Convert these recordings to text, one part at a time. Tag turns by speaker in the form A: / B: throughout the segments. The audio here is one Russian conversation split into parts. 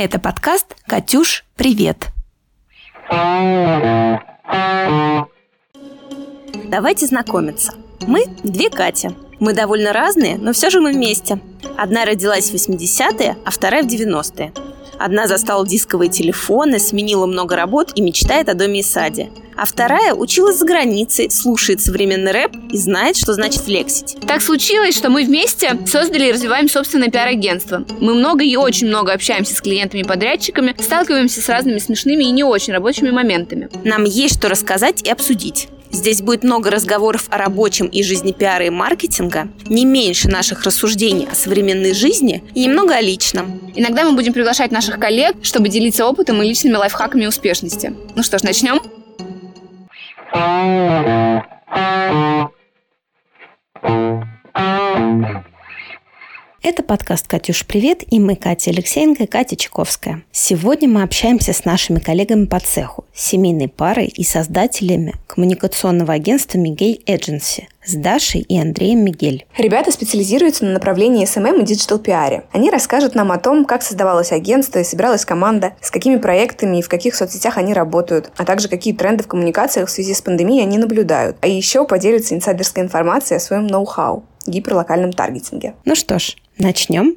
A: Это подкаст «Катюш, привет!» Давайте знакомиться. Мы – две Катя. Мы довольно разные, но все же мы вместе. Одна родилась в 80-е, а вторая в 90-е. Одна застала дисковые телефоны, сменила много работ и мечтает о доме и саде. А вторая училась за границей, слушает современный рэп и знает, что значит флексить.
B: Так случилось, что мы вместе создали и развиваем собственное пиар-агентство. Мы много и очень много общаемся с клиентами и подрядчиками, сталкиваемся с разными смешными и не очень рабочими моментами.
A: Нам есть что рассказать и обсудить. Здесь будет много разговоров о рабочем и жизни пиара и маркетинга, не меньше наших рассуждений о современной жизни и немного о личном.
B: Иногда мы будем приглашать наших коллег, чтобы делиться опытом и личными лайфхаками успешности. Ну что ж, начнем? Thank you.
A: Это подкаст «Катюш, привет» и мы, Катя Алексеенко и Катя Чайковская. Сегодня мы общаемся с нашими коллегами по цеху, семейной парой и создателями коммуникационного агентства «Мигель Эдженси» с Дашей и Андреем Мигель.
C: Ребята специализируются на направлении SMM и digital пиаре. Они расскажут нам о том, как создавалось агентство и собиралась команда, с какими проектами и в каких соцсетях они работают, а также какие тренды в коммуникациях в связи с пандемией они наблюдают. А еще поделятся инсайдерской информацией о своем ноу-хау гиперлокальном таргетинге.
A: Ну что ж, начнем.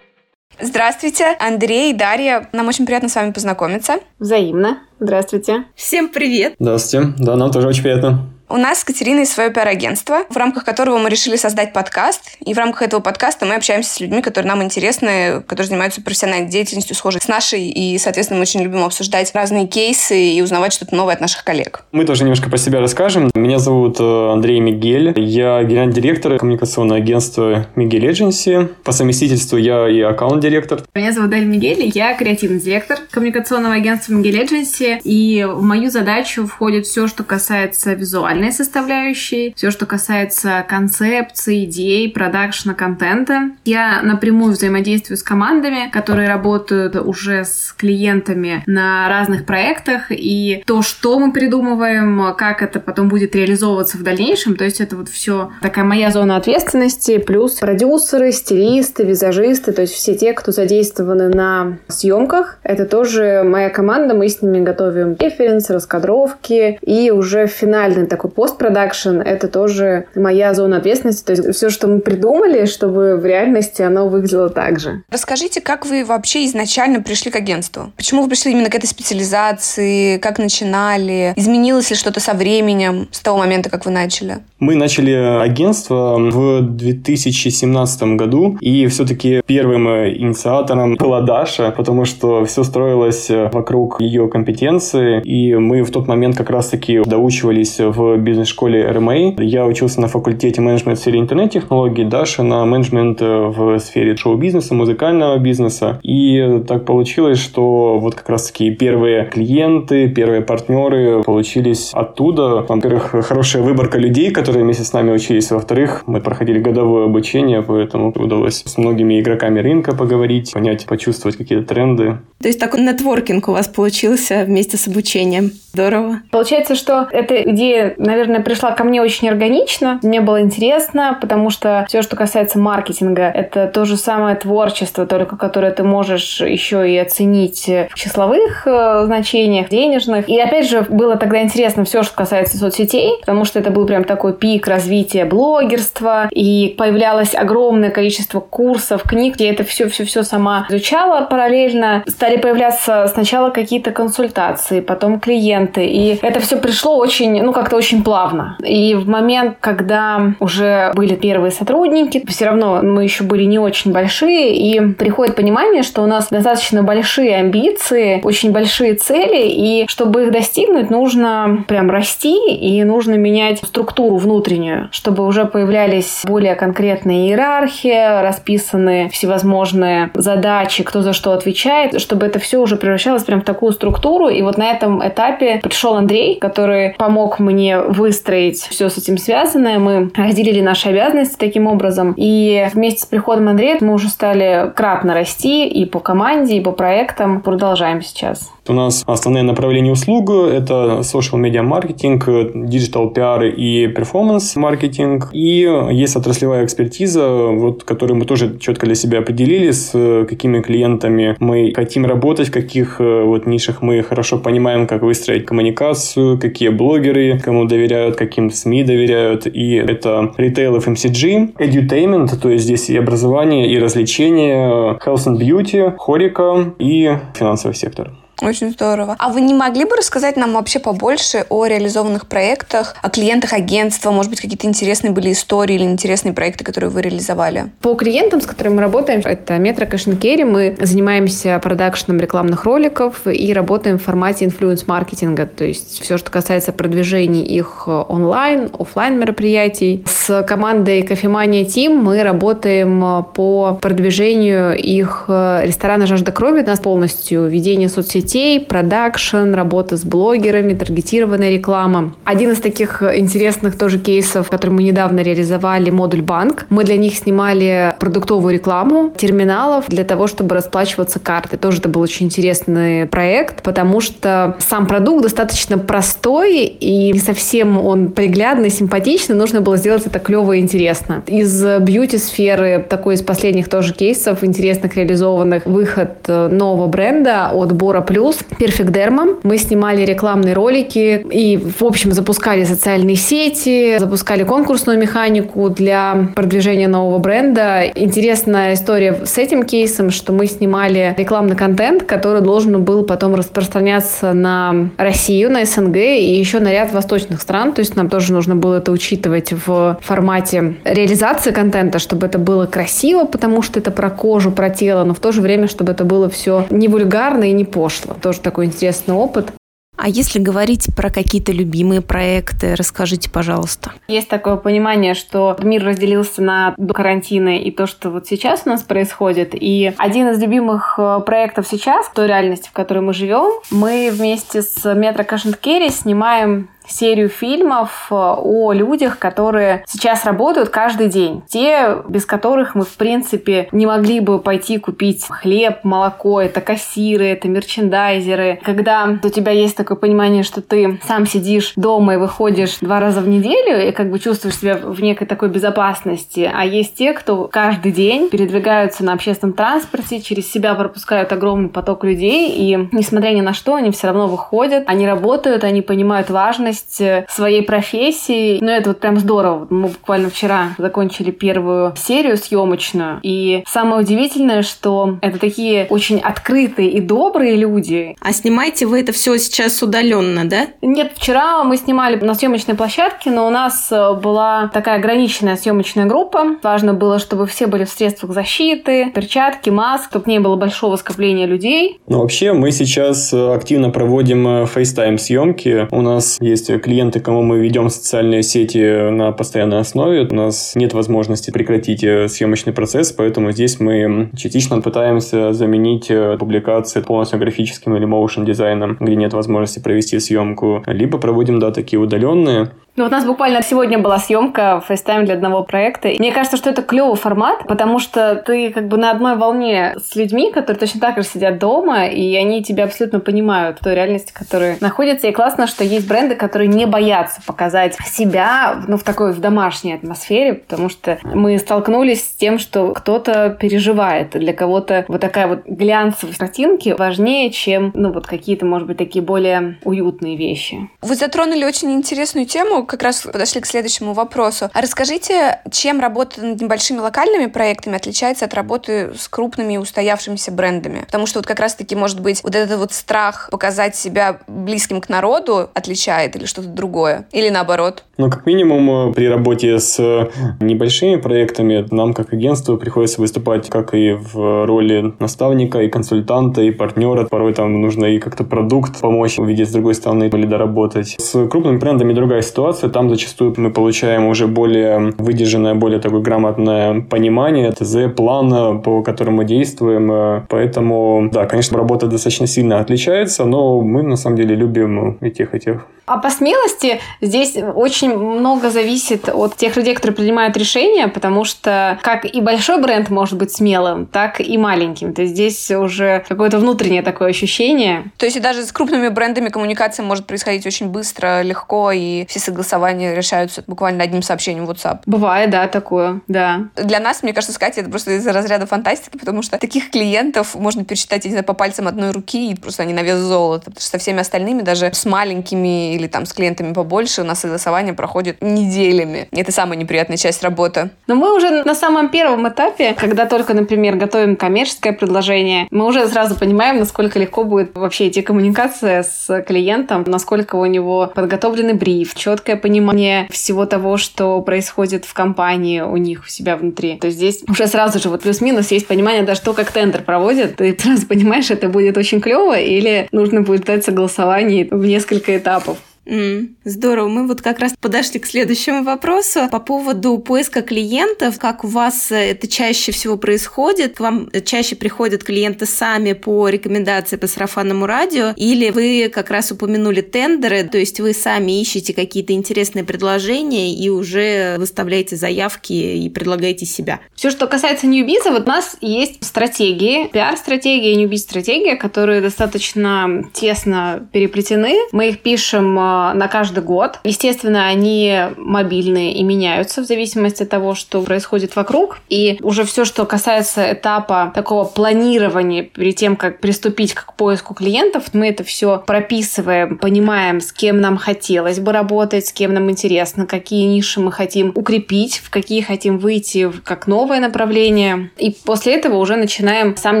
C: Здравствуйте, Андрей, Дарья. Нам очень приятно с вами познакомиться.
D: Взаимно. Здравствуйте.
A: Всем привет.
E: Здравствуйте. Да, нам тоже очень приятно.
C: У нас с Катериной свое пиар-агентство, в рамках которого мы решили создать подкаст. И в рамках этого подкаста мы общаемся с людьми, которые нам интересны, которые занимаются профессиональной деятельностью, схожей с нашей. И, соответственно, мы очень любим обсуждать разные кейсы и узнавать что-то новое от наших коллег.
E: Мы тоже немножко про себя расскажем. Меня зовут э, Андрей Мигель. Я генеральный директор коммуникационного агентства Мигель Agency. По совместительству я и аккаунт-директор.
D: Меня зовут Даль Мигель. Я креативный директор коммуникационного агентства Мигель Agency. И в мою задачу входит все, что касается визуального визуальной составляющей, все, что касается концепции, идей, продакшна, контента. Я напрямую взаимодействую с командами, которые работают уже с клиентами на разных проектах, и то, что мы придумываем, как это потом будет реализовываться в дальнейшем, то есть это вот все такая моя зона ответственности, плюс продюсеры, стилисты, визажисты, то есть все те, кто задействованы на съемках, это тоже моя команда, мы с ними готовим референс, раскадровки, и уже финальный такой такой постпродакшн, это тоже моя зона ответственности. То есть все, что мы придумали, чтобы в реальности оно выглядело так же.
C: Расскажите, как вы вообще изначально пришли к агентству? Почему вы пришли именно к этой специализации? Как начинали? Изменилось ли что-то со временем, с того момента, как вы начали?
E: Мы начали агентство в 2017 году, и все-таки первым инициатором была Даша, потому что все строилось вокруг ее компетенции, и мы в тот момент как раз-таки доучивались в бизнес-школе РМА. Я учился на факультете менеджмент в сфере интернет-технологий, Даша на менеджмент э, в сфере шоу-бизнеса, музыкального бизнеса. И так получилось, что вот как раз-таки первые клиенты, первые партнеры получились оттуда. Во-первых, хорошая выборка людей, которые вместе с нами учились. Во-вторых, мы проходили годовое обучение, поэтому удалось с многими игроками рынка поговорить, понять, почувствовать какие-то тренды.
A: То есть такой нетворкинг у вас получился вместе с обучением. Здорово.
D: Получается, что эта идея наверное, пришла ко мне очень органично. Мне было интересно, потому что все, что касается маркетинга, это то же самое творчество, только которое ты можешь еще и оценить в числовых э, значениях, денежных. И опять же, было тогда интересно все, что касается соцсетей, потому что это был прям такой пик развития блогерства, и появлялось огромное количество курсов, книг, я это все-все-все сама изучала параллельно. Стали появляться сначала какие-то консультации, потом клиенты, и это все пришло очень, ну, как-то очень очень плавно. И в момент, когда уже были первые сотрудники, все равно мы еще были не очень большие, и приходит понимание, что у нас достаточно большие амбиции, очень большие цели, и чтобы их достигнуть, нужно прям расти, и нужно менять структуру внутреннюю, чтобы уже появлялись более конкретные иерархии, расписаны всевозможные задачи, кто за что отвечает, чтобы это все уже превращалось прям в такую структуру. И вот на этом этапе пришел Андрей, который помог мне выстроить все с этим связанное. Мы разделили наши обязанности таким образом. И вместе с приходом Андрея мы уже стали кратно расти и по команде, и по проектам. Продолжаем сейчас.
E: У нас основные направления услуг – это social media маркетинг, digital PR и performance маркетинг. И есть отраслевая экспертиза, вот, которую мы тоже четко для себя определили, с какими клиентами мы хотим работать, в каких вот нишах мы хорошо понимаем, как выстроить коммуникацию, какие блогеры кому доверяют, каким СМИ доверяют. И это ритейл FMCG, edutainment, то есть здесь и образование, и развлечение, health and beauty, хорика и финансовый сектор.
C: Очень здорово. А вы не могли бы рассказать нам вообще побольше о реализованных проектах, о клиентах агентства? Может быть, какие-то интересные были истории или интересные проекты, которые вы реализовали?
D: По клиентам, с которыми мы работаем, это Metro Cash Carry. Мы занимаемся продакшеном рекламных роликов и работаем в формате influence-маркетинга. То есть все, что касается продвижения их онлайн, офлайн мероприятий. С командой Кофемания Team мы работаем по продвижению их ресторана «Жажда крови». У нас полностью ведение соцсетей соцсетей, продакшн, работа с блогерами, таргетированная реклама. Один из таких интересных тоже кейсов, который мы недавно реализовали, Модульбанк. Мы для них снимали продуктовую рекламу терминалов для того, чтобы расплачиваться картой. Тоже это был очень интересный проект, потому что сам продукт достаточно простой и не совсем он приглядный, симпатичный. Нужно было сделать это клево и интересно. Из бьюти-сферы такой из последних тоже кейсов интересных реализованных выход нового бренда от Бора Плюс, Perfect Derma. Мы снимали рекламные ролики и, в общем, запускали социальные сети, запускали конкурсную механику для продвижения нового бренда. Интересная история с этим кейсом, что мы снимали рекламный контент, который должен был потом распространяться на Россию, на СНГ и еще на ряд восточных стран. То есть нам тоже нужно было это учитывать в формате реализации контента, чтобы это было красиво, потому что это про кожу, про тело, но в то же время, чтобы это было все не вульгарно и не пошло прошлого. Тоже такой интересный опыт.
A: А если говорить про какие-то любимые проекты, расскажите, пожалуйста.
D: Есть такое понимание, что мир разделился на до карантина и то, что вот сейчас у нас происходит. И один из любимых э, проектов сейчас, той реальности, в которой мы живем, мы вместе с Метро Кэш Керри снимаем серию фильмов э, о людях, которые сейчас работают каждый день. Те, без которых мы, в принципе, не могли бы пойти купить хлеб, молоко. Это кассиры, это мерчендайзеры. Когда у тебя есть такое понимание, что ты сам сидишь дома и выходишь два раза в неделю и как бы чувствуешь себя в некой такой безопасности. А есть те, кто каждый день передвигаются на общественном транспорте, через себя пропускают огромный поток людей, и несмотря ни на что, они все равно выходят, они работают, они понимают важность важность э, своей профессии. Ну, это вот прям здорово. Мы буквально вчера закончили первую серию съемочную. И самое удивительное, что это такие очень открытые и добрые люди.
A: А снимаете вы это все сейчас удаленно, да?
D: Нет, вчера мы снимали на съемочной площадке, но у нас э, была такая ограниченная съемочная группа. Важно было, чтобы все были в средствах защиты, перчатки, маск, чтобы не было большого скопления людей.
E: Ну, вообще, мы сейчас э, активно проводим FaceTime съемки. У нас есть есть клиенты, кому мы ведем социальные сети на постоянной основе. У нас нет возможности прекратить э, съемочный процесс, поэтому здесь мы частично пытаемся заменить э, публикации полностью графическим или моушен дизайном, где нет возможности провести съемку. Либо проводим, да, такие удаленные.
D: Ну вот у нас буквально сегодня была съемка FaceTime для одного проекта. И мне кажется, что это клевый формат, потому что ты как бы на одной волне с людьми, которые точно так же сидят дома, и они тебя абсолютно понимают в той реальности, в которой находятся. И классно, что есть бренды, которые не боятся показать себя ну, в такой в домашней атмосфере, потому что мы столкнулись с тем, что кто-то переживает. Для кого-то вот такая вот глянцевая картинки важнее, чем ну вот какие-то, может быть, такие более уютные вещи.
C: Вы затронули очень интересную тему, как раз подошли к следующему вопросу. А расскажите, чем работа над небольшими локальными проектами отличается от работы с крупными устоявшимися брендами? Потому что вот как раз-таки, может быть, вот этот вот страх показать себя близким к народу отличает или что-то другое? Или наоборот?
E: Ну, как минимум, при работе с небольшими проектами нам, как агентству, приходится выступать как и в роли наставника, и консультанта, и партнера. Порой там нужно и как-то продукт помочь увидеть с другой стороны или доработать. С крупными брендами другая ситуация там зачастую мы получаем уже более выдержанное, более такое грамотное понимание ТЗ, плана, по которому мы действуем. Поэтому, да, конечно, работа достаточно сильно отличается, но мы на самом деле любим и тех, и тех.
D: А по смелости здесь очень очень много зависит от тех людей, которые принимают решения, потому что как и большой бренд может быть смелым, так и маленьким. То есть здесь уже какое-то внутреннее такое ощущение.
C: То есть и даже с крупными брендами коммуникация может происходить очень быстро, легко, и все согласования решаются буквально одним сообщением в WhatsApp.
D: Бывает, да, такое, да.
C: Для нас, мне кажется, с Катей это просто из-за разряда фантастики, потому что таких клиентов можно пересчитать, я не знаю, по пальцам одной руки, и просто они на вес золота. Потому что со всеми остальными, даже с маленькими или там с клиентами побольше, у нас согласование проходит неделями. Это самая неприятная часть работы.
D: Но мы уже на самом первом этапе, когда только, например, готовим коммерческое предложение, мы уже сразу понимаем, насколько легко будет вообще идти коммуникация с клиентом, насколько у него подготовленный бриф, четкое понимание всего того, что происходит в компании у них у себя внутри. То есть здесь уже сразу же вот плюс-минус есть понимание даже то, как тендер проводят. Ты сразу понимаешь, это будет очень клево или нужно будет дать согласование в несколько этапов.
A: Mm, здорово. Мы вот как раз подошли к следующему вопросу по поводу поиска клиентов. Как у вас э, это чаще всего происходит? К вам чаще приходят клиенты сами по рекомендации по сарафанному радио? Или вы как раз упомянули тендеры, то есть вы сами ищете какие-то интересные предложения и уже выставляете заявки и предлагаете себя?
D: Все, что касается Ньюбиза, вот у нас есть стратегии, пиар-стратегия и Ньюбиз-стратегия, которые достаточно тесно переплетены. Мы их пишем э, на каждый год. Естественно, они мобильные и меняются в зависимости от того, что происходит вокруг. И уже все, что касается этапа такого планирования перед тем, как приступить к поиску клиентов, мы это все прописываем, понимаем, с кем нам хотелось бы работать, с кем нам интересно, какие ниши мы хотим укрепить, в какие хотим выйти как новое направление. И после этого уже начинаем сам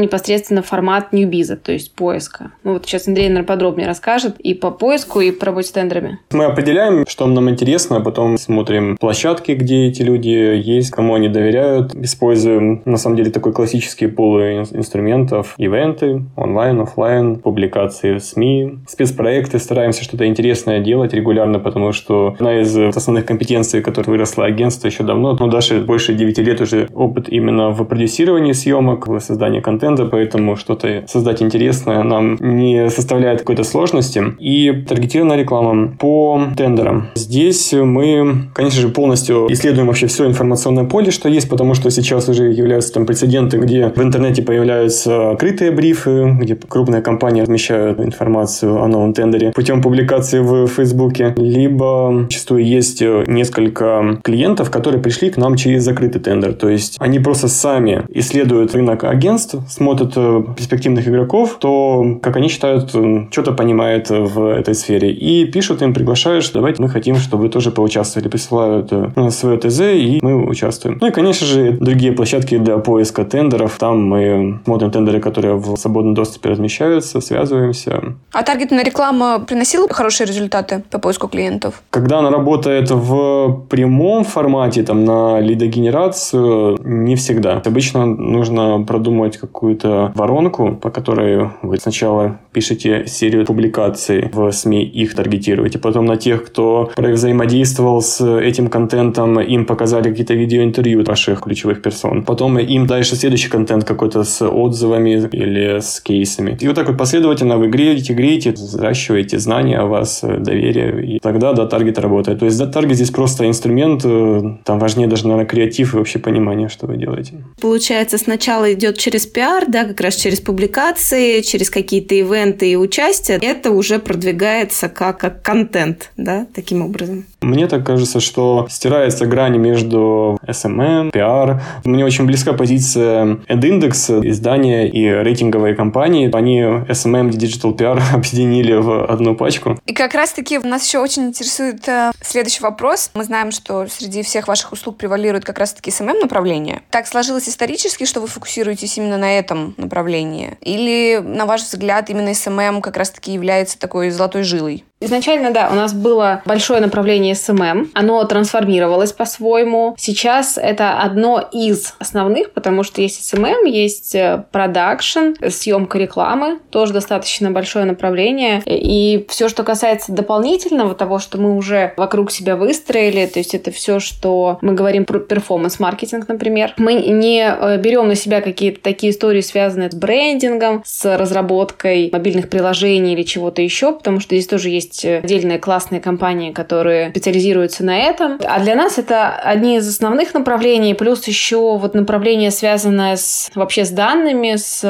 D: непосредственно формат ньюбиза, то есть поиска. Ну вот сейчас Андрей, наверное, подробнее расскажет и по поиску, и по работе с тендерами?
E: Мы определяем, что нам интересно, а потом смотрим площадки, где эти люди есть, кому они доверяют. Используем, на самом деле, такой классический пул инструментов. Ивенты, онлайн, офлайн, публикации в СМИ, спецпроекты. Стараемся что-то интересное делать регулярно, потому что одна из основных компетенций, которая выросла агентство еще давно, ну, даже больше 9 лет уже опыт именно в продюсировании съемок, в создании контента, поэтому что-то создать интересное нам не составляет какой-то сложности. И таргетированная реклама по тендерам. Здесь мы, конечно же, полностью исследуем вообще все информационное поле, что есть, потому что сейчас уже являются там прецеденты, где в интернете появляются открытые брифы, где крупные компании размещают информацию о новом тендере путем публикации в Фейсбуке, либо зачастую есть несколько клиентов, которые пришли к нам через закрытый тендер. То есть они просто сами исследуют рынок агентств, смотрят э, перспективных игроков, то, как они считают, что-то понимают в этой сфере и пишут им, приглашаешь, давайте мы хотим, чтобы вы тоже поучаствовали. Присылают э, свое ТЗ, и мы участвуем. Ну и, конечно же, другие площадки для поиска тендеров. Там мы смотрим тендеры, которые в свободном доступе размещаются, связываемся.
C: А таргетная реклама приносила хорошие результаты по поиску клиентов?
E: Когда она работает в прямом формате, там, на лидогенерацию, не всегда. Обычно нужно продумать какую-то воронку, по которой вы сначала пишете серию публикаций в СМИ, их таргетируете потом на тех, кто взаимодействовал с этим контентом, им показали какие-то видеоинтервью ваших ключевых персон. Потом им дальше следующий контент какой-то с отзывами или с кейсами. И вот так вот последовательно вы греете, греете, взращиваете знания о вас, доверие. И тогда, да, таргет работает. То есть, да, таргет здесь просто инструмент, э, там важнее даже, наверное, креатив и вообще понимание, что вы делаете.
A: Получается, сначала идет через пиар, да, как раз через публикации, через какие-то ивенты и участие. Это уже продвигается как, как контент, да, таким образом.
E: Мне так кажется, что стирается грань между SMM, PR. Мне очень близка позиция AdIndex, издания и рейтинговые компании. Они SMM и Digital PR объединили в одну пачку.
C: И как раз-таки нас еще очень интересует э, следующий вопрос. Мы знаем, что среди всех ваших услуг превалирует как раз-таки SMM направление. Так сложилось исторически, что вы фокусируетесь именно на этом направлении? Или, на ваш взгляд, именно SMM как раз-таки является такой золотой жилой?
D: Изначально, да, у нас было большое направление SMM. Оно трансформировалось по-своему. Сейчас это одно из основных, потому что есть SMM, есть э, продакшн, съемка рекламы, тоже достаточно большое направление. И все, что касается дополнительного, того, что мы уже вокруг себя выстроили, то есть это все, что мы говорим про перформанс-маркетинг, например. Мы не э, берем на себя какие-то такие истории, связанные с брендингом, с разработкой мобильных приложений или чего-то еще, потому что здесь тоже есть есть отдельные классные компании, которые специализируются на этом. А для нас это одни из основных направлений, плюс еще вот направление, связанное с, вообще с данными, с,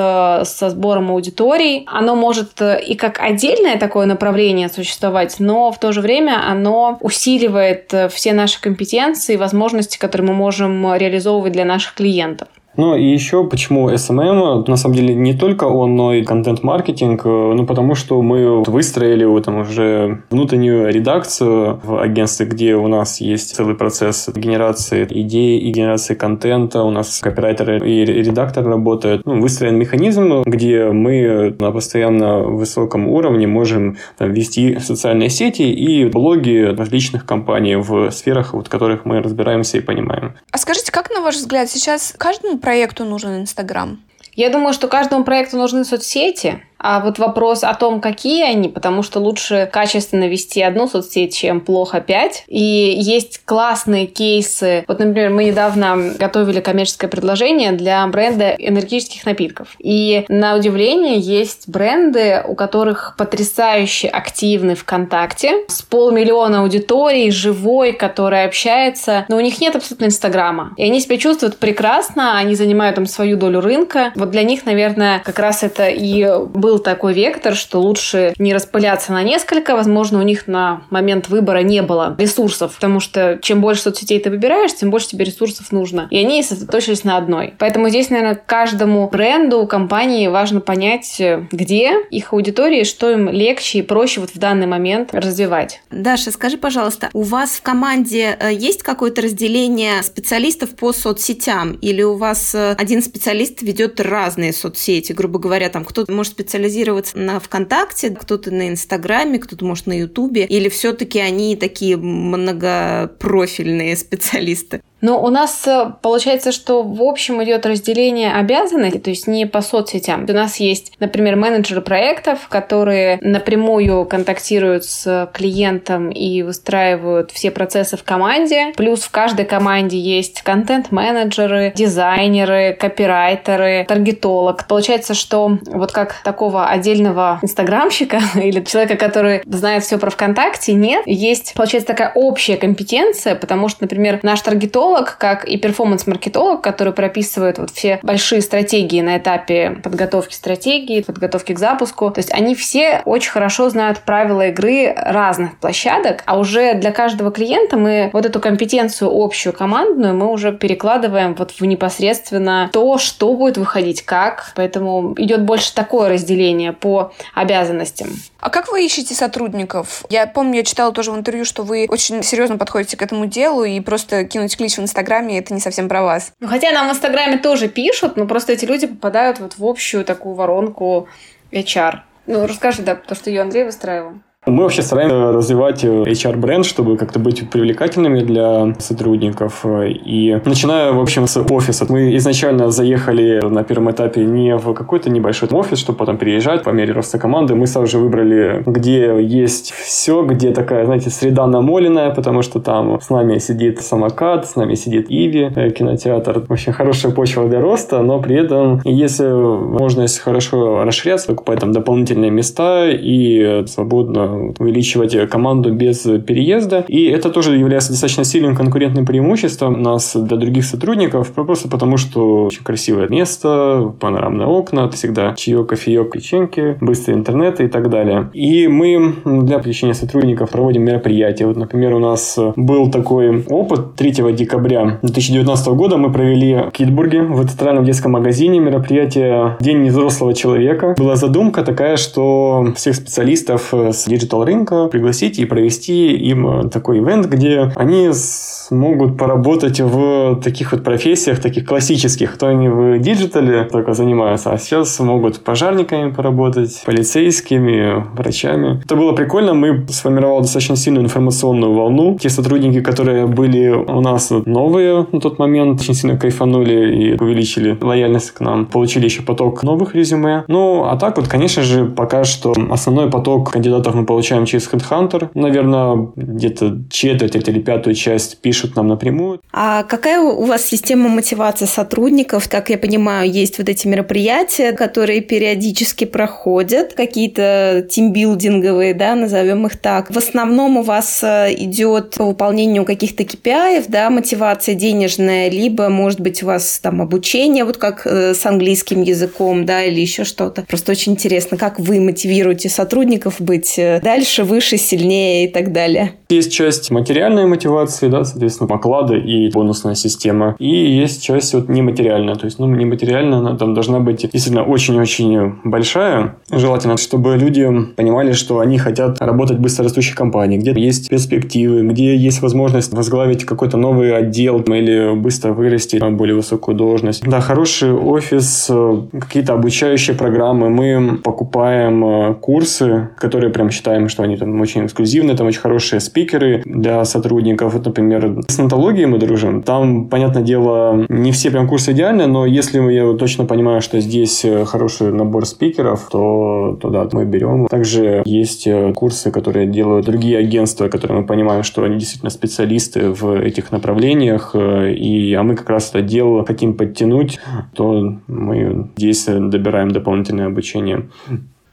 D: со сбором аудиторий. Оно может и как отдельное такое направление существовать, но в то же время оно усиливает все наши компетенции возможности, которые мы можем реализовывать для наших клиентов.
E: Ну и еще почему SMM, на самом деле не только он, но и контент-маркетинг, э, ну потому что мы выстроили вот там уже внутреннюю редакцию в агентстве, где у нас есть целый процесс генерации идей и генерации контента, у нас копирайтеры и редактор работают. Ну, выстроен механизм, где мы на постоянно высоком уровне можем там, вести социальные сети и блоги различных компаний в сферах, вот, которых мы разбираемся и понимаем.
C: А скажите, как на ваш взгляд сейчас каждому проекту нужен Инстаграм?
D: Я думаю, что каждому проекту нужны соцсети, а вот вопрос о том, какие они, потому что лучше качественно вести одну соцсеть, чем плохо пять. И есть классные кейсы. Вот, например, мы недавно готовили коммерческое предложение для бренда энергетических напитков. И на удивление есть бренды, у которых потрясающе активны ВКонтакте, с полмиллиона аудитории, живой, которая общается, но у них нет абсолютно Инстаграма. И они себя чувствуют прекрасно, они занимают там свою долю рынка. Вот для них, наверное, как раз это и был был такой вектор, что лучше не распыляться на несколько. Возможно, у них на момент выбора не было ресурсов, потому что чем больше соцсетей ты выбираешь, тем больше тебе ресурсов нужно. И они сосредоточились на одной. Поэтому здесь, наверное, каждому бренду, компании важно понять, где их аудитория, что им легче и проще вот в данный момент развивать.
A: Даша, скажи, пожалуйста, у вас в команде э, есть какое-то разделение специалистов по соцсетям? Или у вас э, один специалист ведет разные соцсети? Грубо говоря, там кто-то может специализироваться специализироваться на ВКонтакте, кто-то на Инстаграме, кто-то, может, на Ютубе, или все-таки они такие многопрофильные специалисты?
D: Но у нас э, получается, что в общем идет разделение обязанностей, то есть не по соцсетям. У нас есть, например, менеджеры проектов, которые напрямую контактируют с клиентом и выстраивают все процессы в команде. Плюс в каждой команде есть контент-менеджеры, дизайнеры, копирайтеры, таргетолог. Получается, что вот как такого отдельного инстаграмщика или человека, который знает все про ВКонтакте, нет. Есть, получается, такая общая компетенция, потому что, например, наш таргетолог маркетолог, как и перформанс-маркетолог, который прописывает вот все большие стратегии на этапе подготовки стратегии, подготовки к запуску. То есть они все очень хорошо знают правила игры разных площадок, а уже для каждого клиента мы вот эту компетенцию общую командную мы уже перекладываем вот в непосредственно то, что будет выходить как. Поэтому идет больше такое разделение по обязанностям.
C: А как вы ищете сотрудников? Я помню, я читала тоже в интервью, что вы очень серьезно подходите к этому делу и просто кинуть клич в Инстаграме это не совсем про вас.
D: Ну, хотя нам в Инстаграме тоже пишут, но просто эти люди попадают вот в общую такую воронку HR. Ну, расскажи, да, то, что ее Андрей выстраивал.
E: Мы вообще стараемся развивать э, HR-бренд, чтобы как-то быть привлекательными для сотрудников. И начиная, в общем, с офиса. Мы изначально заехали на первом этапе не в какой-то небольшой офис, чтобы потом переезжать по мере роста команды. Мы сразу же выбрали, где есть все, где такая, знаете, среда намоленная, потому что там с нами сидит самокат, с нами сидит Иви, э, кинотеатр. Очень хорошая почва для роста, но при этом, если возможность хорошо расширяться, покупать там дополнительные места и свободно увеличивать команду без переезда. И это тоже является достаточно сильным конкурентным преимуществом нас для других сотрудников, просто потому что очень красивое место, панорамные окна, всегда чаек, кофеек, печеньки, быстрый интернет и так далее. И мы для привлечения сотрудников проводим мероприятия. Вот, например, у нас был такой опыт 3 декабря 2019 года мы провели в Кидбурге в центральном детском магазине мероприятие День невзрослого человека. Была задумка такая, что всех специалистов с digital рынка, пригласить и провести им э, такой ивент, где они смогут поработать в таких вот профессиях, таких классических. Кто они в диджитале только занимаются, а сейчас могут пожарниками поработать, полицейскими, врачами. Это было прикольно. Мы сформировали достаточно сильную информационную волну. Те сотрудники, которые были у нас новые на тот момент, очень сильно кайфанули и увеличили лояльность к нам. Получили еще поток новых резюме. Ну, а так вот, конечно же, пока что основной поток кандидатов мы получили получаем через HeadHunter. Наверное, где-то четверть или пятую часть пишут нам напрямую.
A: А какая у вас система мотивации сотрудников? Как я понимаю, есть вот эти мероприятия, которые периодически проходят, какие-то тимбилдинговые, да, назовем их так. В основном у вас э, идет по выполнению каких-то KPI, да, мотивация денежная, либо, может быть, у вас там обучение, вот как э, с английским языком, да, или еще что-то. Просто очень интересно, как вы мотивируете сотрудников быть э, дальше, выше, сильнее и так далее.
E: Есть часть материальной мотивации, да, соответственно, оклады и бонусная система. И есть часть вот нематериальная. То есть, ну, нематериальная, она там должна быть действительно очень-очень большая. Желательно, чтобы люди понимали, что они хотят работать в быстрорастущей компании, где есть перспективы, где есть возможность возглавить какой-то новый отдел или быстро вырасти на более высокую должность. Да, хороший офис, э, какие-то обучающие программы. Мы покупаем э, курсы, которые прям считаем, что они там очень эксклюзивные, там очень хорошие спикеры для сотрудников. Вот, например, с нотологией мы дружим. Там, понятное дело, не все прям курсы идеальны, но если я точно понимаю, что здесь э, хороший набор спикеров, то, то да, мы берем. Также есть курсы, которые делают другие агентства, которые мы понимаем, что они действительно специалисты в этих направлениях, и, а мы как раз это дело хотим подтянуть, то мы здесь добираем дополнительное обучение.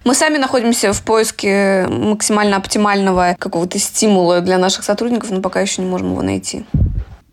B: Мы сами находимся в поиске максимально оптимального какого-то стимула для наших сотрудников, но пока еще не можем его найти.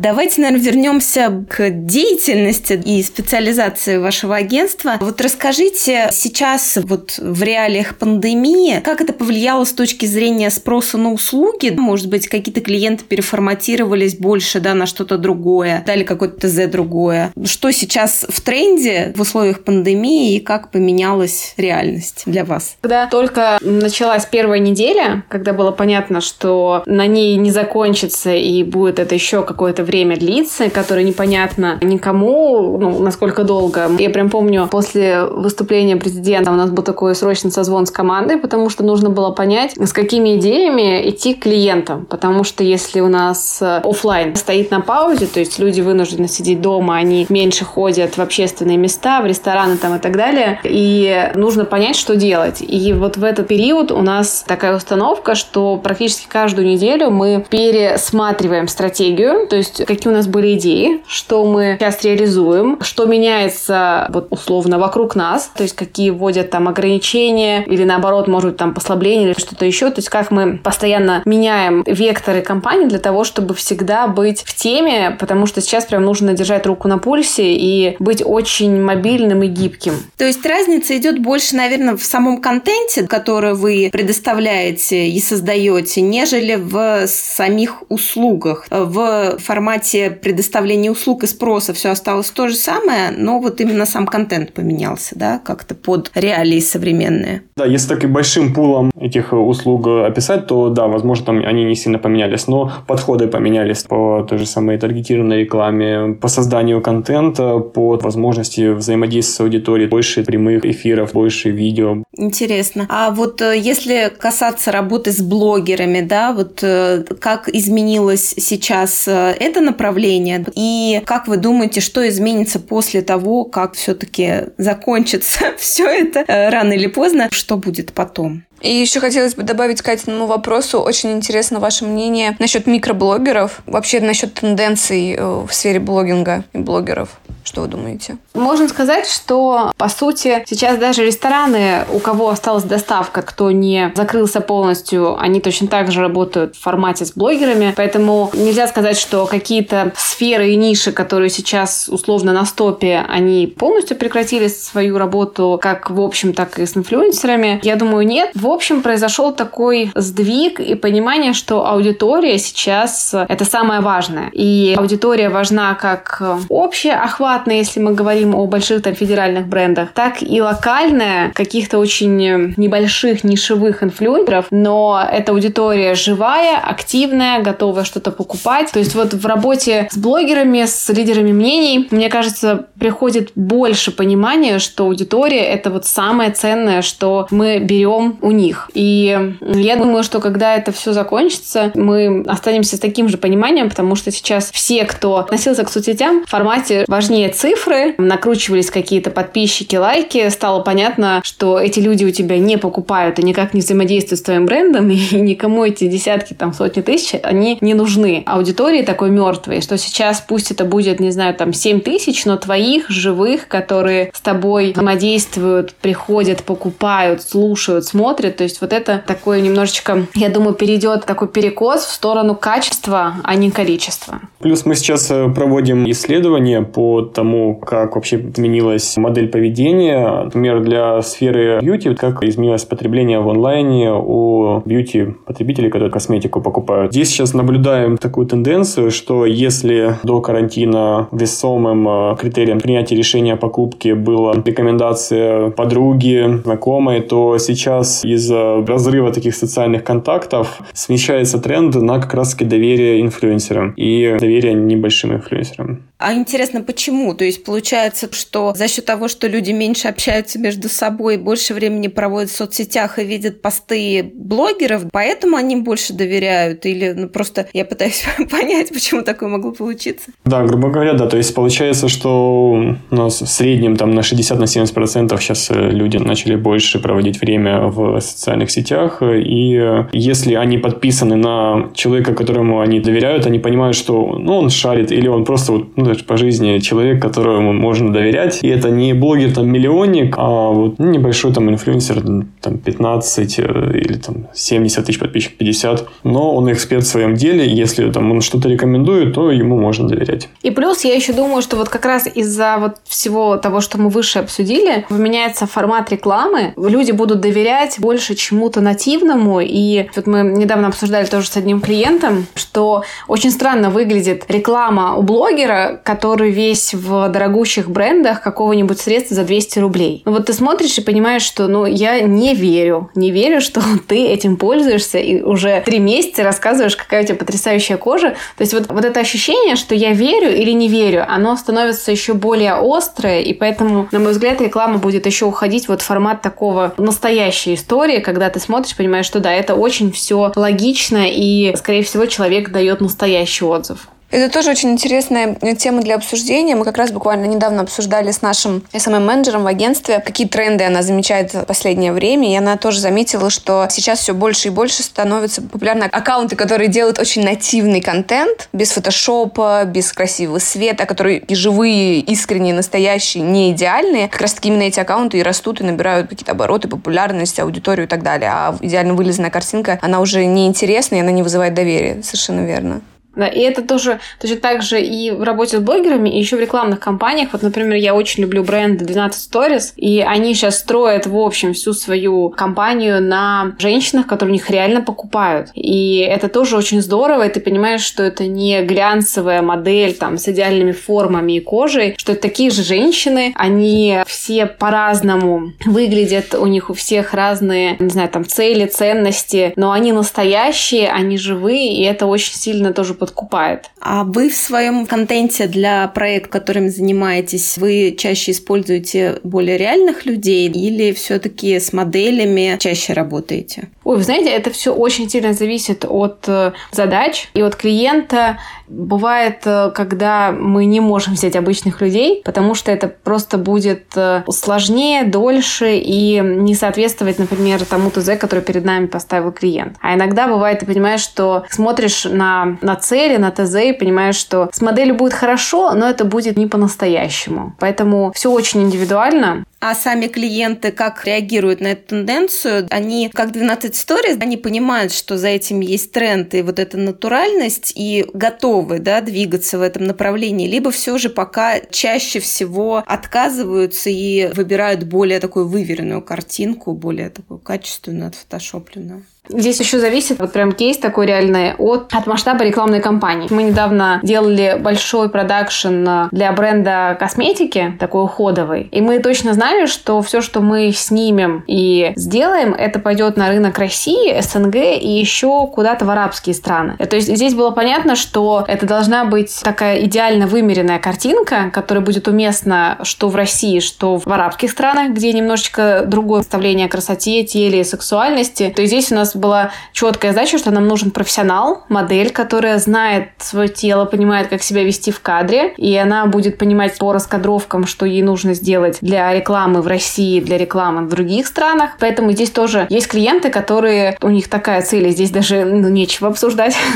A: Давайте, наверное, вернемся к деятельности и специализации вашего агентства. Вот расскажите сейчас вот в реалиях пандемии, как это повлияло с точки зрения спроса на услуги? Может быть, какие-то клиенты переформатировались больше да, на что-то другое, дали какое-то ТЗ другое. Что сейчас в тренде в условиях пандемии и как поменялась реальность для вас?
D: Когда только началась первая неделя, когда было понятно, что на ней не закончится и будет это еще какое-то время длится, которое непонятно никому, ну, насколько долго. Я прям помню, после выступления президента у нас был такой срочный созвон с командой, потому что нужно было понять, с какими идеями идти к клиентам. Потому что если у нас э, офлайн стоит на паузе, то есть люди вынуждены сидеть дома, они меньше ходят в общественные места, в рестораны там и так далее, и нужно понять, что делать. И вот в этот период у нас такая установка, что практически каждую неделю мы пересматриваем стратегию, то есть есть какие у нас были идеи, что мы сейчас реализуем, что меняется вот условно вокруг нас, то есть какие вводят там ограничения или наоборот, может быть, там послабления или что-то еще, то есть как мы постоянно меняем векторы компании для того, чтобы всегда быть в теме, потому что сейчас прям нужно держать руку на пульсе и быть очень мобильным и гибким.
A: То есть разница идет больше, наверное, в самом контенте, который вы предоставляете и создаете, нежели в самих услугах, в формате формате предоставления услуг и спроса все осталось то же самое, но вот именно сам контент поменялся, да, как-то под реалии современные.
E: Да, если так и большим пулом этих услуг описать, то да, возможно, там они не сильно поменялись, но подходы поменялись по той же самой таргетированной рекламе, по созданию контента, по возможности взаимодействия с аудиторией, больше прямых эфиров, больше видео.
A: Интересно. А вот э, если касаться работы с блогерами, да, вот э, как изменилось сейчас э, это направление? И как вы думаете, что изменится после того, как все-таки закончится все это рано или поздно? Что будет потом?
B: И еще хотелось бы добавить к Катиному вопросу. Очень интересно ваше мнение насчет микроблогеров, вообще насчет тенденций э, в сфере блогинга и блогеров. Что вы думаете?
D: Можно сказать, что, по сути, сейчас даже рестораны, у кого осталась доставка, кто не закрылся полностью, они точно так же работают в формате с блогерами. Поэтому нельзя сказать, что какие-то сферы и ниши, которые сейчас условно на стопе, они полностью прекратили свою работу как в общем, так и с инфлюенсерами. Я думаю, нет. В общем, произошел такой сдвиг и понимание, что аудитория сейчас это самое важное. И аудитория важна как общая, охватная, если мы говорим о больших там федеральных брендах, так и локальная, каких-то очень небольших нишевых инфлюенсеров, но эта аудитория живая, активная, готовая что-то покупать. То есть вот в работе с блогерами, с лидерами мнений, мне кажется, приходит больше понимания, что аудитория это вот самое ценное, что мы берем у них. И я думаю, что когда это все закончится, мы останемся с таким же пониманием, потому что сейчас все, кто относился к соцсетям в формате важнее цифры, накручивались какие-то подписчики, лайки, стало понятно, что эти люди у тебя не покупают и никак не взаимодействуют с твоим брендом, и никому эти десятки, там, сотни тысяч, они не нужны. Аудитории такой мертвой, что сейчас пусть это будет, не знаю, там, 7 тысяч, но твоих живых, которые с тобой взаимодействуют, приходят, покупают, слушают, смотрят, то есть вот это такое немножечко, я думаю, перейдет такой перекос в сторону качества, а не количества.
E: Плюс мы сейчас э, проводим исследования по тому, как вообще изменилась модель поведения. Например, для сферы бьюти, как изменилось потребление в онлайне у бьюти-потребителей, которые косметику покупают. Здесь сейчас наблюдаем такую тенденцию, что если до карантина весомым э, критерием принятия решения о покупке была рекомендация подруги, знакомой, то сейчас из-за разрыва таких социальных контактов смещается тренд на как раз-таки доверие инфлюенсерам и доверие небольшим инфлюенсерам.
A: А интересно, почему? То есть получается, что за счет того, что люди меньше общаются между собой, больше времени проводят в соцсетях и видят посты блогеров, поэтому они больше доверяют? Или ну, просто я пытаюсь понять, почему такое могло получиться?
E: Да, грубо говоря, да. То есть получается, что у нас в среднем там на 60-70% сейчас э, люди начали больше проводить время в социальных сетях. И э, если они подписаны на человека, которому они доверяют, они понимают, что ну, он шарит или он просто вот, ну, по жизни человек, которому можно доверять. И это не блогер там миллионник, а вот небольшой там инфлюенсер, там 15 э, или там 70 тысяч подписчиков, 50. Но он эксперт в своем деле. Если там он что-то рекомендует, то ему можно доверять.
D: И плюс я еще думаю, что вот как раз из-за вот всего того, что мы выше обсудили, поменяется формат рекламы. Люди будут доверять больше чему-то нативному. И вот мы недавно обсуждали тоже с одним клиентом, что очень странно выглядит реклама у блогера, который весь в дорогущих брендах какого-нибудь средства за 200 рублей. Ну вот ты смотришь и понимаешь, что ну я не верю, не верю, что ты этим пользуешься и уже три месяца рассказываешь, какая у тебя потрясающая кожа. То есть вот, вот это ощущение, что я верю или не верю, оно становится еще более острое, и поэтому, на мой взгляд, реклама будет еще уходить вот в формат такого настоящей истории, когда ты смотришь, понимаешь, что да, это очень все логично, и, скорее всего, человек дает настоящий отзыв.
C: Это тоже очень интересная тема для обсуждения. Мы как раз буквально недавно обсуждали с нашим SMM-менеджером в агентстве, какие тренды она замечает в последнее время. И она тоже заметила, что сейчас все больше и больше становятся популярны аккаунты, которые делают очень нативный контент, без фотошопа, без красивого света, которые и живые, искренние, настоящие, не идеальные. Как раз таки именно эти аккаунты и растут, и набирают какие-то обороты, популярность, аудиторию и так далее. А идеально вылизанная картинка, она уже неинтересна, и она не вызывает доверия. Совершенно верно.
D: Да, и это тоже точно так же и в работе с блогерами, и еще в рекламных кампаниях. Вот, например, я очень люблю бренд 12 Stories, и они сейчас строят, в общем, всю свою компанию на женщинах, которые у них реально покупают. И это тоже очень здорово, и ты понимаешь, что это не глянцевая модель там с идеальными формами и кожей, что это такие же женщины, они все по-разному выглядят, у них у всех разные, не знаю, там цели, ценности, но они настоящие, они живые, и это очень сильно тоже подкупает.
A: А вы в своем контенте для проекта, которым занимаетесь, вы чаще используете более реальных людей или все-таки с моделями чаще работаете?
D: Ой, вы знаете, это все очень сильно зависит от э, задач и от клиента. Бывает, э, когда мы не можем взять обычных людей, потому что это просто будет э, сложнее, дольше и не соответствовать, например, тому ТЗ, который перед нами поставил клиент. А иногда бывает, ты понимаешь, что смотришь на, на цели, на ТЗ и понимаешь, что с моделью будет хорошо, но это будет не по-настоящему. Поэтому все очень индивидуально.
A: А сами клиенты как реагируют на эту тенденцию? Они, как 12 Stories, они понимают, что за этим есть тренд и вот эта натуральность, и готовы да, двигаться в этом направлении, либо все же пока чаще всего отказываются и выбирают более такую выверенную картинку, более такую качественную, отфотошопленную?
D: Здесь еще зависит, вот прям кейс такой реальный, от, от масштаба рекламной кампании. Мы недавно делали большой продакшн для бренда косметики, такой уходовый, и мы точно знаем, знали, что все, что мы снимем и сделаем, это пойдет на рынок России, СНГ и еще куда-то в арабские страны. То есть здесь было понятно, что это должна быть такая идеально вымеренная картинка, которая будет уместна что в России, что в арабских странах, где немножечко другое представление о красоте, теле и сексуальности. То есть здесь у нас была четкая задача, что нам нужен профессионал, модель, которая знает свое тело, понимает, как себя вести в кадре, и она будет понимать по раскадровкам, что ей нужно сделать для рекламы в России, для рекламы в других странах. Поэтому здесь тоже есть клиенты, которые, у них такая цель, и здесь даже ну, нечего обсуждать.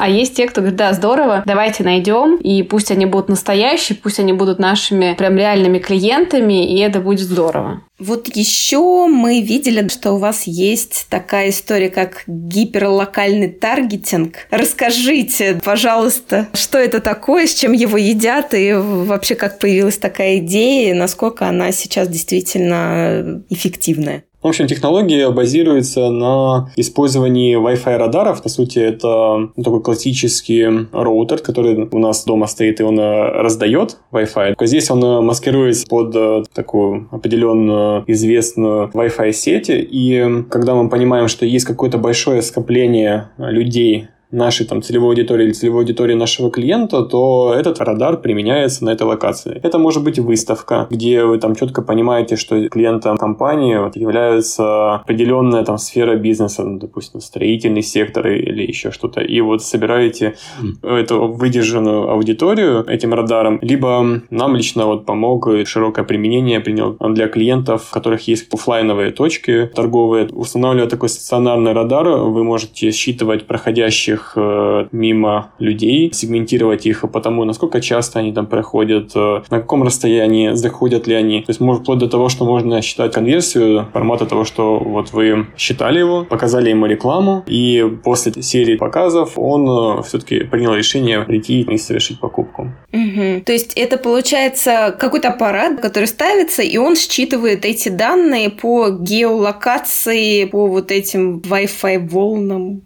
D: А есть те, кто говорит, да, здорово, давайте найдем, и пусть они будут настоящие, пусть они будут нашими прям реальными клиентами, и это будет здорово.
A: Вот еще мы видели, что у вас есть такая история, как гиперлокальный таргетинг. Расскажите, пожалуйста, что это такое, с чем его едят, и вообще как появилась такая идея, и насколько она сейчас действительно эффективная.
E: В общем, технология базируется на использовании Wi-Fi радаров. По сути, это такой классический роутер, который у нас дома стоит, и он э, раздает Wi-Fi. Здесь он э, маскируется под э, такую определенную известную Wi-Fi сеть. И когда мы понимаем, что есть какое-то большое скопление людей нашей там, целевой аудитории или целевой аудитории нашего клиента, то этот радар применяется на этой локации. Это может быть выставка, где вы там четко понимаете, что клиентом компании вот, является определенная там сфера бизнеса, ну, допустим, строительный сектор или еще что-то, и вот собираете эту выдержанную аудиторию этим радаром, либо нам лично вот помог широкое применение принял для клиентов, у которых есть офлайновые точки торговые. Устанавливая такой стационарный радар, вы можете считывать проходящих проходящих э, мимо людей, сегментировать их по тому, насколько часто они там проходят, э, на каком расстоянии, заходят ли они. То есть может вплоть до того, что можно считать конверсию формата того, что вот вы считали его, показали ему рекламу, и после серии показов он э, все-таки принял решение прийти и совершить покупку.
A: Угу. То есть это получается какой-то аппарат, который ставится, и он считывает эти данные по геолокации, по вот этим Wi-Fi волнам.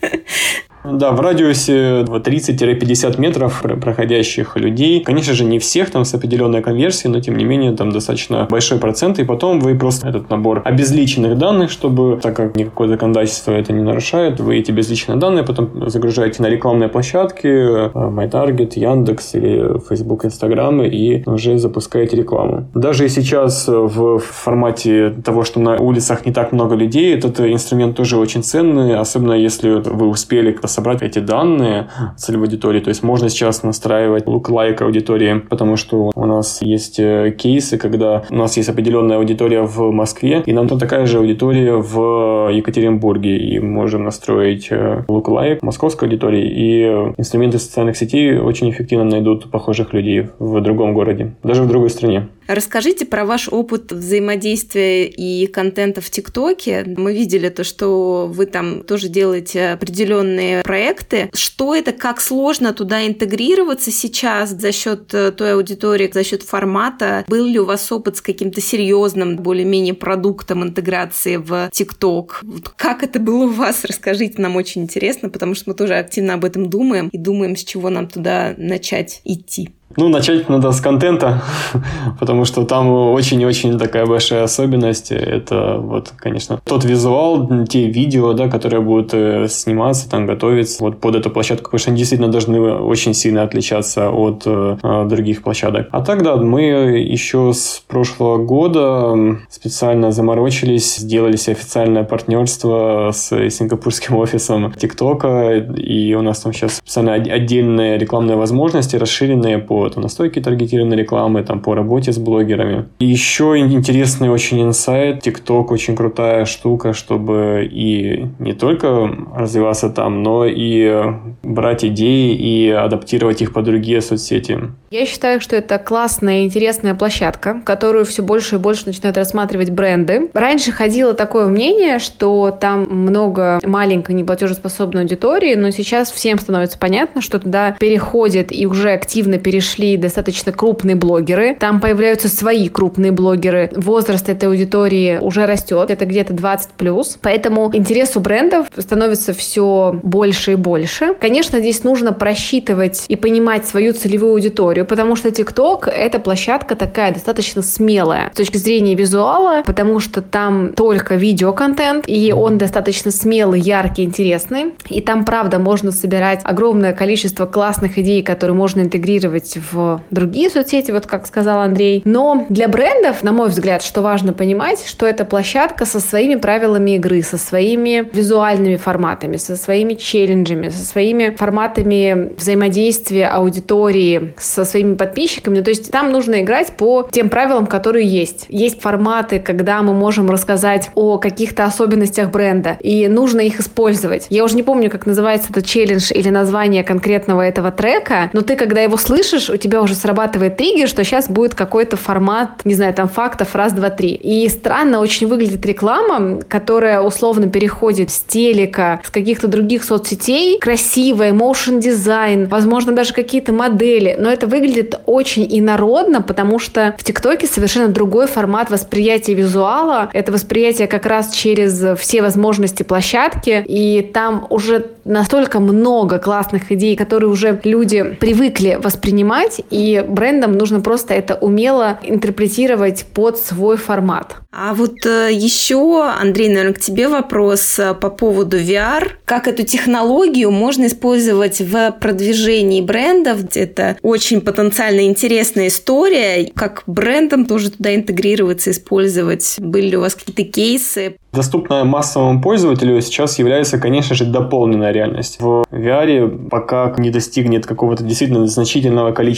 E: Да, в радиусе 30-50 метров проходящих людей. Конечно же, не всех там с определенной конверсией, но тем не менее там достаточно большой процент. И потом вы просто этот набор обезличенных данных, чтобы, так как никакое законодательство это не нарушает, вы эти безличные данные потом загружаете на рекламные площадки, э, MyTarget, Яндекс или Facebook, Instagram и уже запускаете рекламу. Даже сейчас в формате того, что на улицах не так много людей, этот инструмент тоже очень ценный, особенно если вы успели собрать эти данные целевой аудитории. То есть можно сейчас настраивать look-like аудитории, потому что у нас есть э, кейсы, когда у нас есть определенная аудитория в Москве, и нам там такая же аудитория в Екатеринбурге, и можем настроить э, look-like московской аудитории, и инструменты социальных сетей очень эффективно найдут похожих людей в другом городе, даже в другой стране.
A: Расскажите про ваш опыт взаимодействия и контента в ТикТоке. Мы видели то, что вы там тоже делаете определенные проекты. Что это, как сложно туда интегрироваться сейчас за счет э, той аудитории, за счет формата? Был ли у вас опыт с каким-то серьезным, более-менее продуктом интеграции в ТикТок? Как это было у вас? Расскажите, нам очень интересно, потому что мы тоже активно об этом думаем и думаем, с чего нам туда начать идти.
E: Ну, начать надо с контента, потому что там очень-очень такая большая особенность. Это вот, конечно, тот визуал, те видео, да, которые будут э, сниматься, там готовиться вот под эту площадку, потому что они действительно должны очень сильно отличаться от э, других площадок. А так, да, мы еще с прошлого года специально заморочились, сделали себе официальное партнерство с сингапурским офисом ТикТока, и у нас там сейчас специально отдельные рекламные возможности, расширенные по там, настойки таргетированной рекламы, там, по работе с блогерами. И еще интересный очень инсайт. TikTok очень крутая штука, чтобы и не только развиваться там, но и брать идеи и адаптировать их под другие соцсети.
D: Я считаю, что это классная и интересная площадка, которую все больше и больше начинают рассматривать бренды. Раньше ходило такое мнение, что там много маленькой неплатежеспособной аудитории, но сейчас всем становится понятно, что туда переходят и уже активно перешли пришли достаточно крупные блогеры, там появляются свои крупные блогеры. Возраст этой аудитории уже растет, это где-то 20 плюс. Поэтому интерес у брендов становится все больше и больше. Конечно, здесь нужно просчитывать и понимать свою целевую аудиторию, потому что TikTok — это площадка такая достаточно смелая с точки зрения визуала, потому что там только видеоконтент, и он достаточно смелый, яркий, интересный. И там, правда, можно собирать огромное количество классных идей, которые можно интегрировать в другие соцсети, вот как сказал Андрей. Но для брендов, на мой взгляд, что важно понимать, что это площадка со своими правилами игры, со своими визуальными форматами, со своими челленджами, со своими форматами взаимодействия аудитории, со своими подписчиками. То есть там нужно играть по тем правилам, которые есть. Есть форматы, когда мы можем рассказать о каких-то особенностях бренда, и нужно их использовать. Я уже не помню, как называется этот челлендж или название конкретного этого трека, но ты, когда его слышишь, у тебя уже срабатывает триггер, что сейчас будет какой-то формат, не знаю, там фактов раз, два, три. И странно очень выглядит реклама, которая условно переходит с телека, с каких-то других соцсетей, красивая, motion дизайн, возможно, даже какие-то модели, но это выглядит очень инородно, потому что в ТикТоке совершенно другой формат восприятия визуала. Это восприятие как раз через все возможности площадки, и там уже настолько много классных идей, которые уже люди привыкли воспринимать, и брендам нужно просто это умело интерпретировать под свой формат.
A: А вот э, еще, Андрей, наверное, к тебе вопрос э, по поводу VR. Как эту технологию можно использовать в продвижении брендов? Это очень потенциально интересная история. Как брендам тоже туда интегрироваться, использовать? Были ли у вас какие-то кейсы?
E: Доступная массовому пользователю сейчас является, конечно же, дополненная реальность. В VR пока не достигнет какого-то действительно значительного количества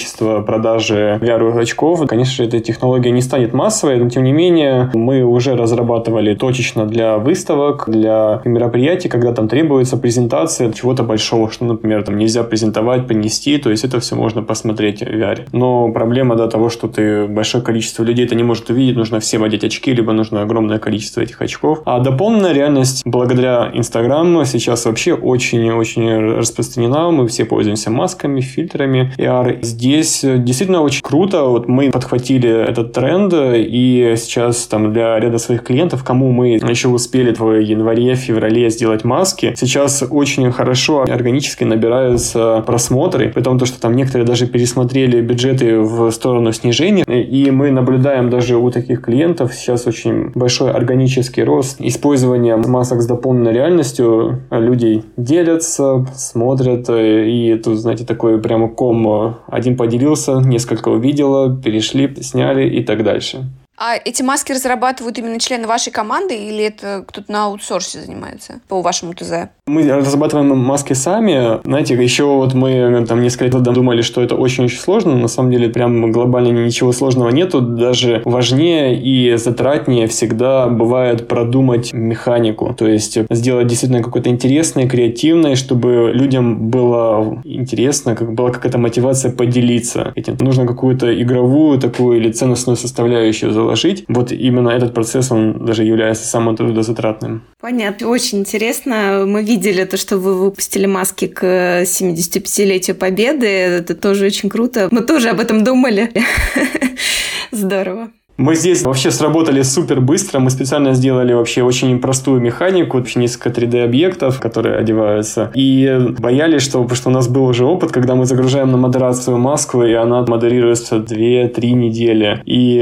E: продажи VR-очков, конечно эта технология не станет массовой, но тем не менее мы уже разрабатывали точечно для выставок, для мероприятий, когда там требуется презентация чего-то большого, что, например, там нельзя презентовать, принести, то есть это все можно посмотреть в VR. Но проблема до того, что ты большое количество людей это не может увидеть, нужно всем одеть очки, либо нужно огромное количество этих очков. А дополненная реальность благодаря Инстаграму сейчас вообще очень-очень распространена. Мы все пользуемся масками, фильтрами AR. Здесь действительно очень круто. Вот мы подхватили этот тренд, и сейчас там для ряда своих клиентов, кому мы еще успели в январе, феврале сделать маски, сейчас очень хорошо органически набираются просмотры, при том, что там некоторые даже пересмотрели бюджеты в сторону снижения, и мы наблюдаем даже у таких клиентов сейчас очень большой органический рост использования масок с дополненной реальностью люди делятся, смотрят, э, и тут, знаете, такой прямо ком. Один поделился, несколько увидела, перешли, сняли и так дальше.
C: А эти маски разрабатывают именно члены вашей команды или это кто-то на аутсорсе занимается по вашему ТЗ?
E: Мы разрабатываем маски сами. Знаете, еще вот мы там несколько лет думали, что это очень-очень сложно. На самом деле прям глобально ничего сложного нету. Даже важнее и затратнее всегда бывает продумать механику. То есть сделать действительно какое-то интересное, креативное, чтобы людям было интересно, как была какая-то мотивация поделиться этим. Нужно какую-то игровую такую или ценностную составляющую заложить положить, вот именно этот процесс, он даже является самым трудозатратным.
A: Понятно, очень интересно. Мы видели то, что вы выпустили маски к 75-летию Победы. Это тоже очень круто. Мы тоже об этом думали. Здорово.
E: Мы здесь вообще сработали супер быстро. Мы специально сделали вообще очень простую механику, вообще несколько 3D-объектов, которые одеваются. И боялись, что, потому что у нас был уже опыт, когда мы загружаем на модерацию маску, и она модерируется 2-3 недели. И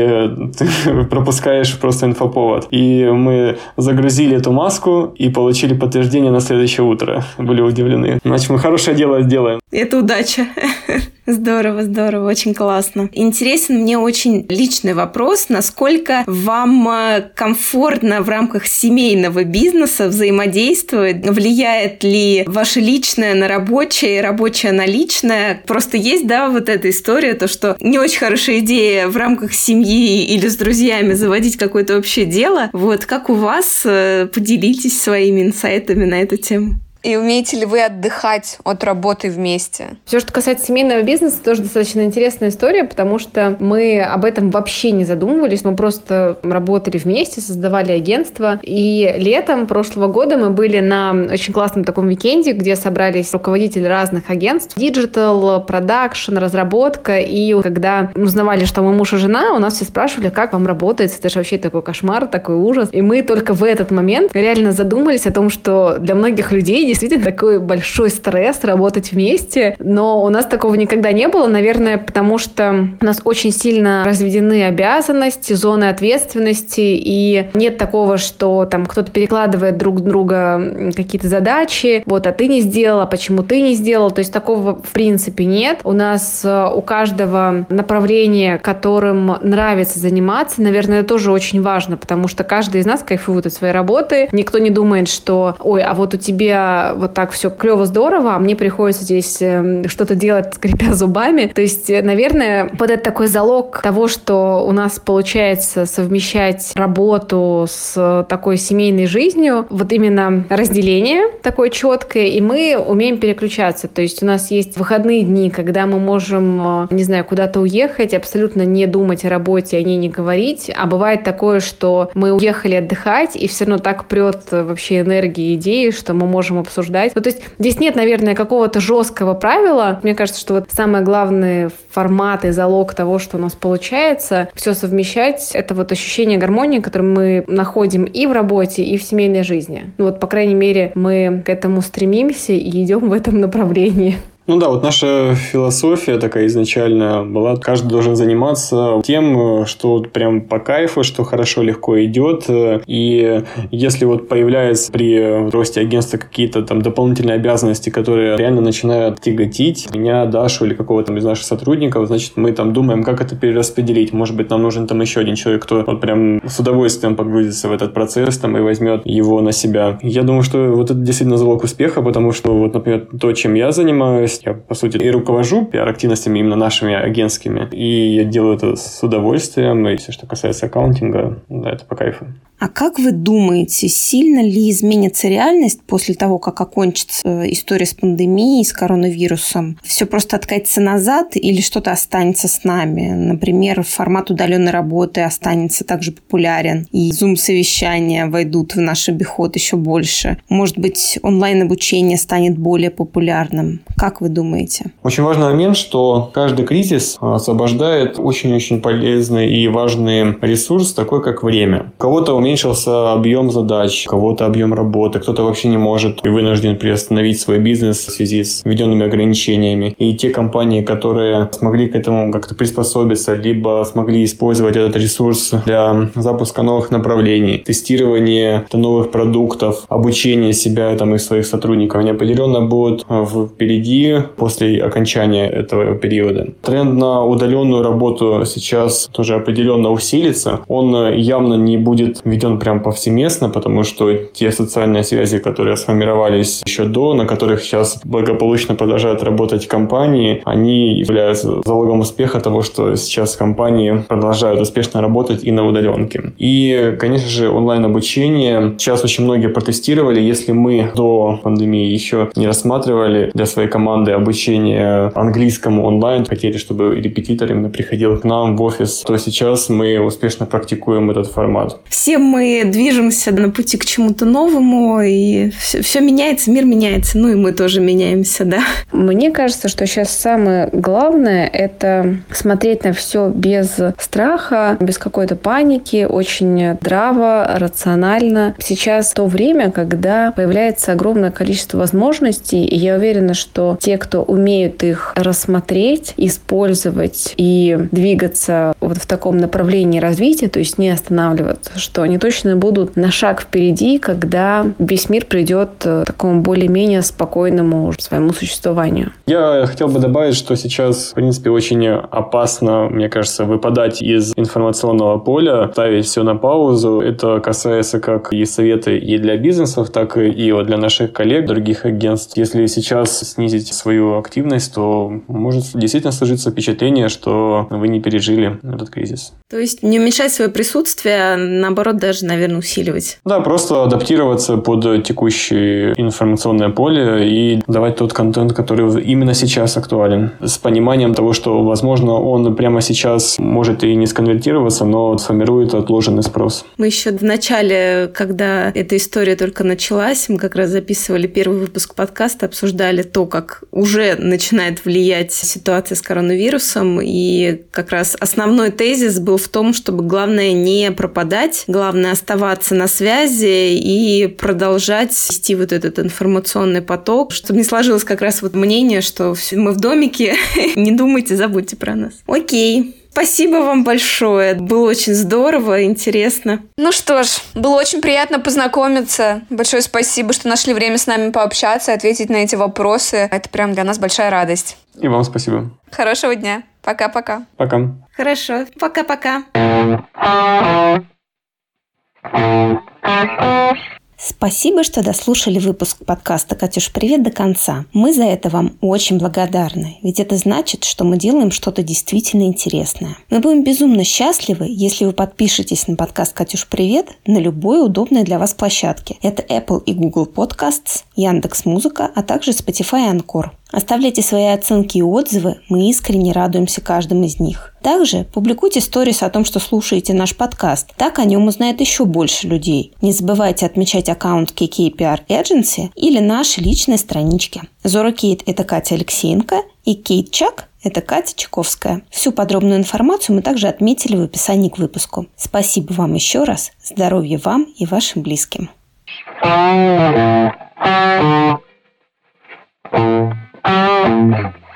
E: ты пропускаешь просто инфоповод. И мы загрузили эту маску и получили подтверждение на следующее утро. Были удивлены. Значит, мы хорошее дело сделаем.
A: Это удача. Здорово, здорово, очень классно. Интересен мне очень личный вопрос, насколько вам э, комфортно в рамках семейного бизнеса взаимодействовать, влияет ли ваше личное на рабочее, рабочее на личное. Просто есть, да, вот эта история, то, что не очень хорошая идея в рамках семьи или с друзьями заводить какое-то общее дело. Вот, как у вас? Э, поделитесь своими инсайтами на эту тему.
C: И умеете ли вы отдыхать от работы вместе?
D: Все, что касается семейного бизнеса, тоже достаточно интересная история, потому что мы об этом вообще не задумывались. Мы просто работали вместе, создавали агентство. И летом прошлого года мы были на очень классном таком викенде, где собрались руководители разных агентств. Digital, продакшн, разработка. И когда узнавали, что мы муж и жена, у нас все спрашивали, как вам работает. Это же вообще такой кошмар, такой ужас. И мы только в этот момент реально задумались о том, что для многих людей действительно такой большой стресс работать вместе, но у нас такого никогда не было, наверное, потому что у нас очень сильно разведены обязанности, зоны ответственности, и нет такого, что там кто-то перекладывает друг друга какие-то задачи, вот, а ты не сделала, почему ты не сделал, то есть такого в принципе нет. У нас э, у каждого направления, которым нравится заниматься, наверное, это тоже очень важно, потому что каждый из нас кайфует от своей работы, никто не думает, что, ой, а вот у тебя вот так все клево, здорово, а мне приходится здесь эм, что-то делать, скрипя зубами. То есть, э, наверное, вот это такой залог того, что у нас получается совмещать работу с такой семейной жизнью, вот именно разделение такое четкое, и мы умеем переключаться. То есть у нас есть выходные дни, когда мы можем, э, не знаю, куда-то уехать, абсолютно не думать о работе, о ней не говорить. А бывает такое, что мы уехали отдыхать, и все равно так прет вообще энергии, идеи, что мы можем обсуждать. Ну, то есть здесь нет, наверное, какого-то жесткого правила. Мне кажется, что вот самый главный формат и залог того, что у нас получается, все совмещать, это вот ощущение гармонии, которое мы находим и в работе, и в семейной жизни. Ну, вот, по крайней мере, мы к этому стремимся и идем в этом направлении.
E: Ну да, вот наша философия такая изначально была, каждый должен заниматься тем, что прям по кайфу, что хорошо, легко идет. И если вот появляются при росте агентства какие-то там дополнительные обязанности, которые реально начинают тяготить меня, Дашу или какого-то из наших сотрудников, значит, мы там думаем, как это перераспределить. Может быть, нам нужен там еще один человек, кто вот прям с удовольствием погрузится в этот процесс там и возьмет его на себя. Я думаю, что вот это действительно залог успеха, потому что вот, например, то, чем я занимаюсь, я, по сути, и руковожу пиар-активностями именно нашими агентскими, и я делаю это с удовольствием, и все, что касается аккаунтинга, да, это по кайфу.
A: А как вы думаете, сильно ли изменится реальность после того, как окончится история с пандемией, с коронавирусом? Все просто откатится назад или что-то останется с нами? Например, формат удаленной работы останется также популярен, и зум-совещания войдут в наш обиход еще больше. Может быть, онлайн-обучение станет более популярным. Как вы думаете?
E: Очень важный момент, что каждый кризис освобождает очень-очень полезный и важный ресурс, такой как время. У кого-то уменьшается уменьшился объем задач, кого-то объем работы, кто-то вообще не может и вынужден приостановить свой бизнес в связи с введенными ограничениями. И те компании, которые смогли к этому как-то приспособиться, либо смогли использовать этот ресурс для запуска новых направлений, тестирования новых продуктов, обучения себя там, и своих сотрудников, они определенно будут впереди после окончания этого периода. Тренд на удаленную работу сейчас тоже определенно усилится. Он явно не будет введен прям повсеместно, потому что те социальные связи, которые сформировались еще до, на которых сейчас благополучно продолжают работать компании, они являются залогом успеха того, что сейчас компании продолжают успешно работать и на удаленке. И, конечно же, онлайн-обучение сейчас очень многие протестировали. Если мы до пандемии еще не рассматривали для своей команды обучение английскому онлайн, хотели, чтобы репетитор именно приходил к нам в офис, то сейчас мы успешно практикуем этот формат.
A: Все мы движемся на пути к чему-то новому, и все, все меняется, мир меняется, ну и мы тоже меняемся, да.
D: Мне кажется, что сейчас самое главное – это смотреть на все без страха, без какой-то паники, очень здраво, рационально. Сейчас то время, когда появляется огромное количество возможностей, и я уверена, что те, кто умеют их рассмотреть, использовать и двигаться вот в таком направлении развития, то есть не останавливаться, что они точно будут на шаг впереди, когда весь мир придет к такому более-менее спокойному своему существованию.
E: Я хотел бы добавить, что сейчас, в принципе, очень опасно, мне кажется, выпадать из информационного поля, ставить все на паузу. Это касается как и совета и для бизнесов, так и вот для наших коллег, других агентств. Если сейчас снизить свою активность, то может действительно сложиться впечатление, что вы не пережили этот кризис.
A: То есть не уменьшать свое присутствие, а наоборот, даже, наверное, усиливать.
E: Да, просто адаптироваться под текущее информационное поле и давать тот контент, который именно сейчас актуален. С пониманием того, что, возможно, он прямо сейчас может и не сконвертироваться, но сформирует отложенный спрос.
A: Мы еще в начале, когда эта история только началась, мы как раз записывали первый выпуск подкаста, обсуждали то, как уже начинает влиять ситуация с коронавирусом, и как раз основной тезис был в том, чтобы главное не пропадать, главное оставаться на связи и продолжать вести вот этот информационный поток, чтобы не сложилось как раз вот мнение, что мы в домике, не думайте, забудьте про нас. Окей. Спасибо вам большое. Было очень здорово, интересно.
C: Ну что ж, было очень приятно познакомиться. Большое спасибо, что нашли время с нами пообщаться, ответить на эти вопросы. Это прям для нас большая радость.
E: И вам спасибо.
C: Хорошего дня. Пока-пока.
E: Пока.
A: Хорошо. Пока-пока. Спасибо, что дослушали выпуск подкаста «Катюш, привет» до конца. Мы за это вам очень благодарны, ведь это значит, что мы делаем что-то действительно интересное. Мы будем безумно счастливы, если вы подпишетесь на подкаст «Катюш, привет» на любой удобной для вас площадке. Это Apple и Google Podcasts, Яндекс Музыка, а также Spotify и Анкор. Оставляйте свои оценки и отзывы, мы искренне радуемся каждым из них. Также публикуйте сторис о том, что слушаете наш подкаст. Так о нем узнает еще больше людей. Не забывайте отмечать аккаунт KKPR Agency или наши личные странички. Зора Кейт – это Катя Алексеенко, и Кейт Чак – это Катя Чаковская. Всю подробную информацию мы также отметили в описании к выпуску. Спасибо вам еще раз. Здоровья вам и вашим близким. Thank you. Thank you.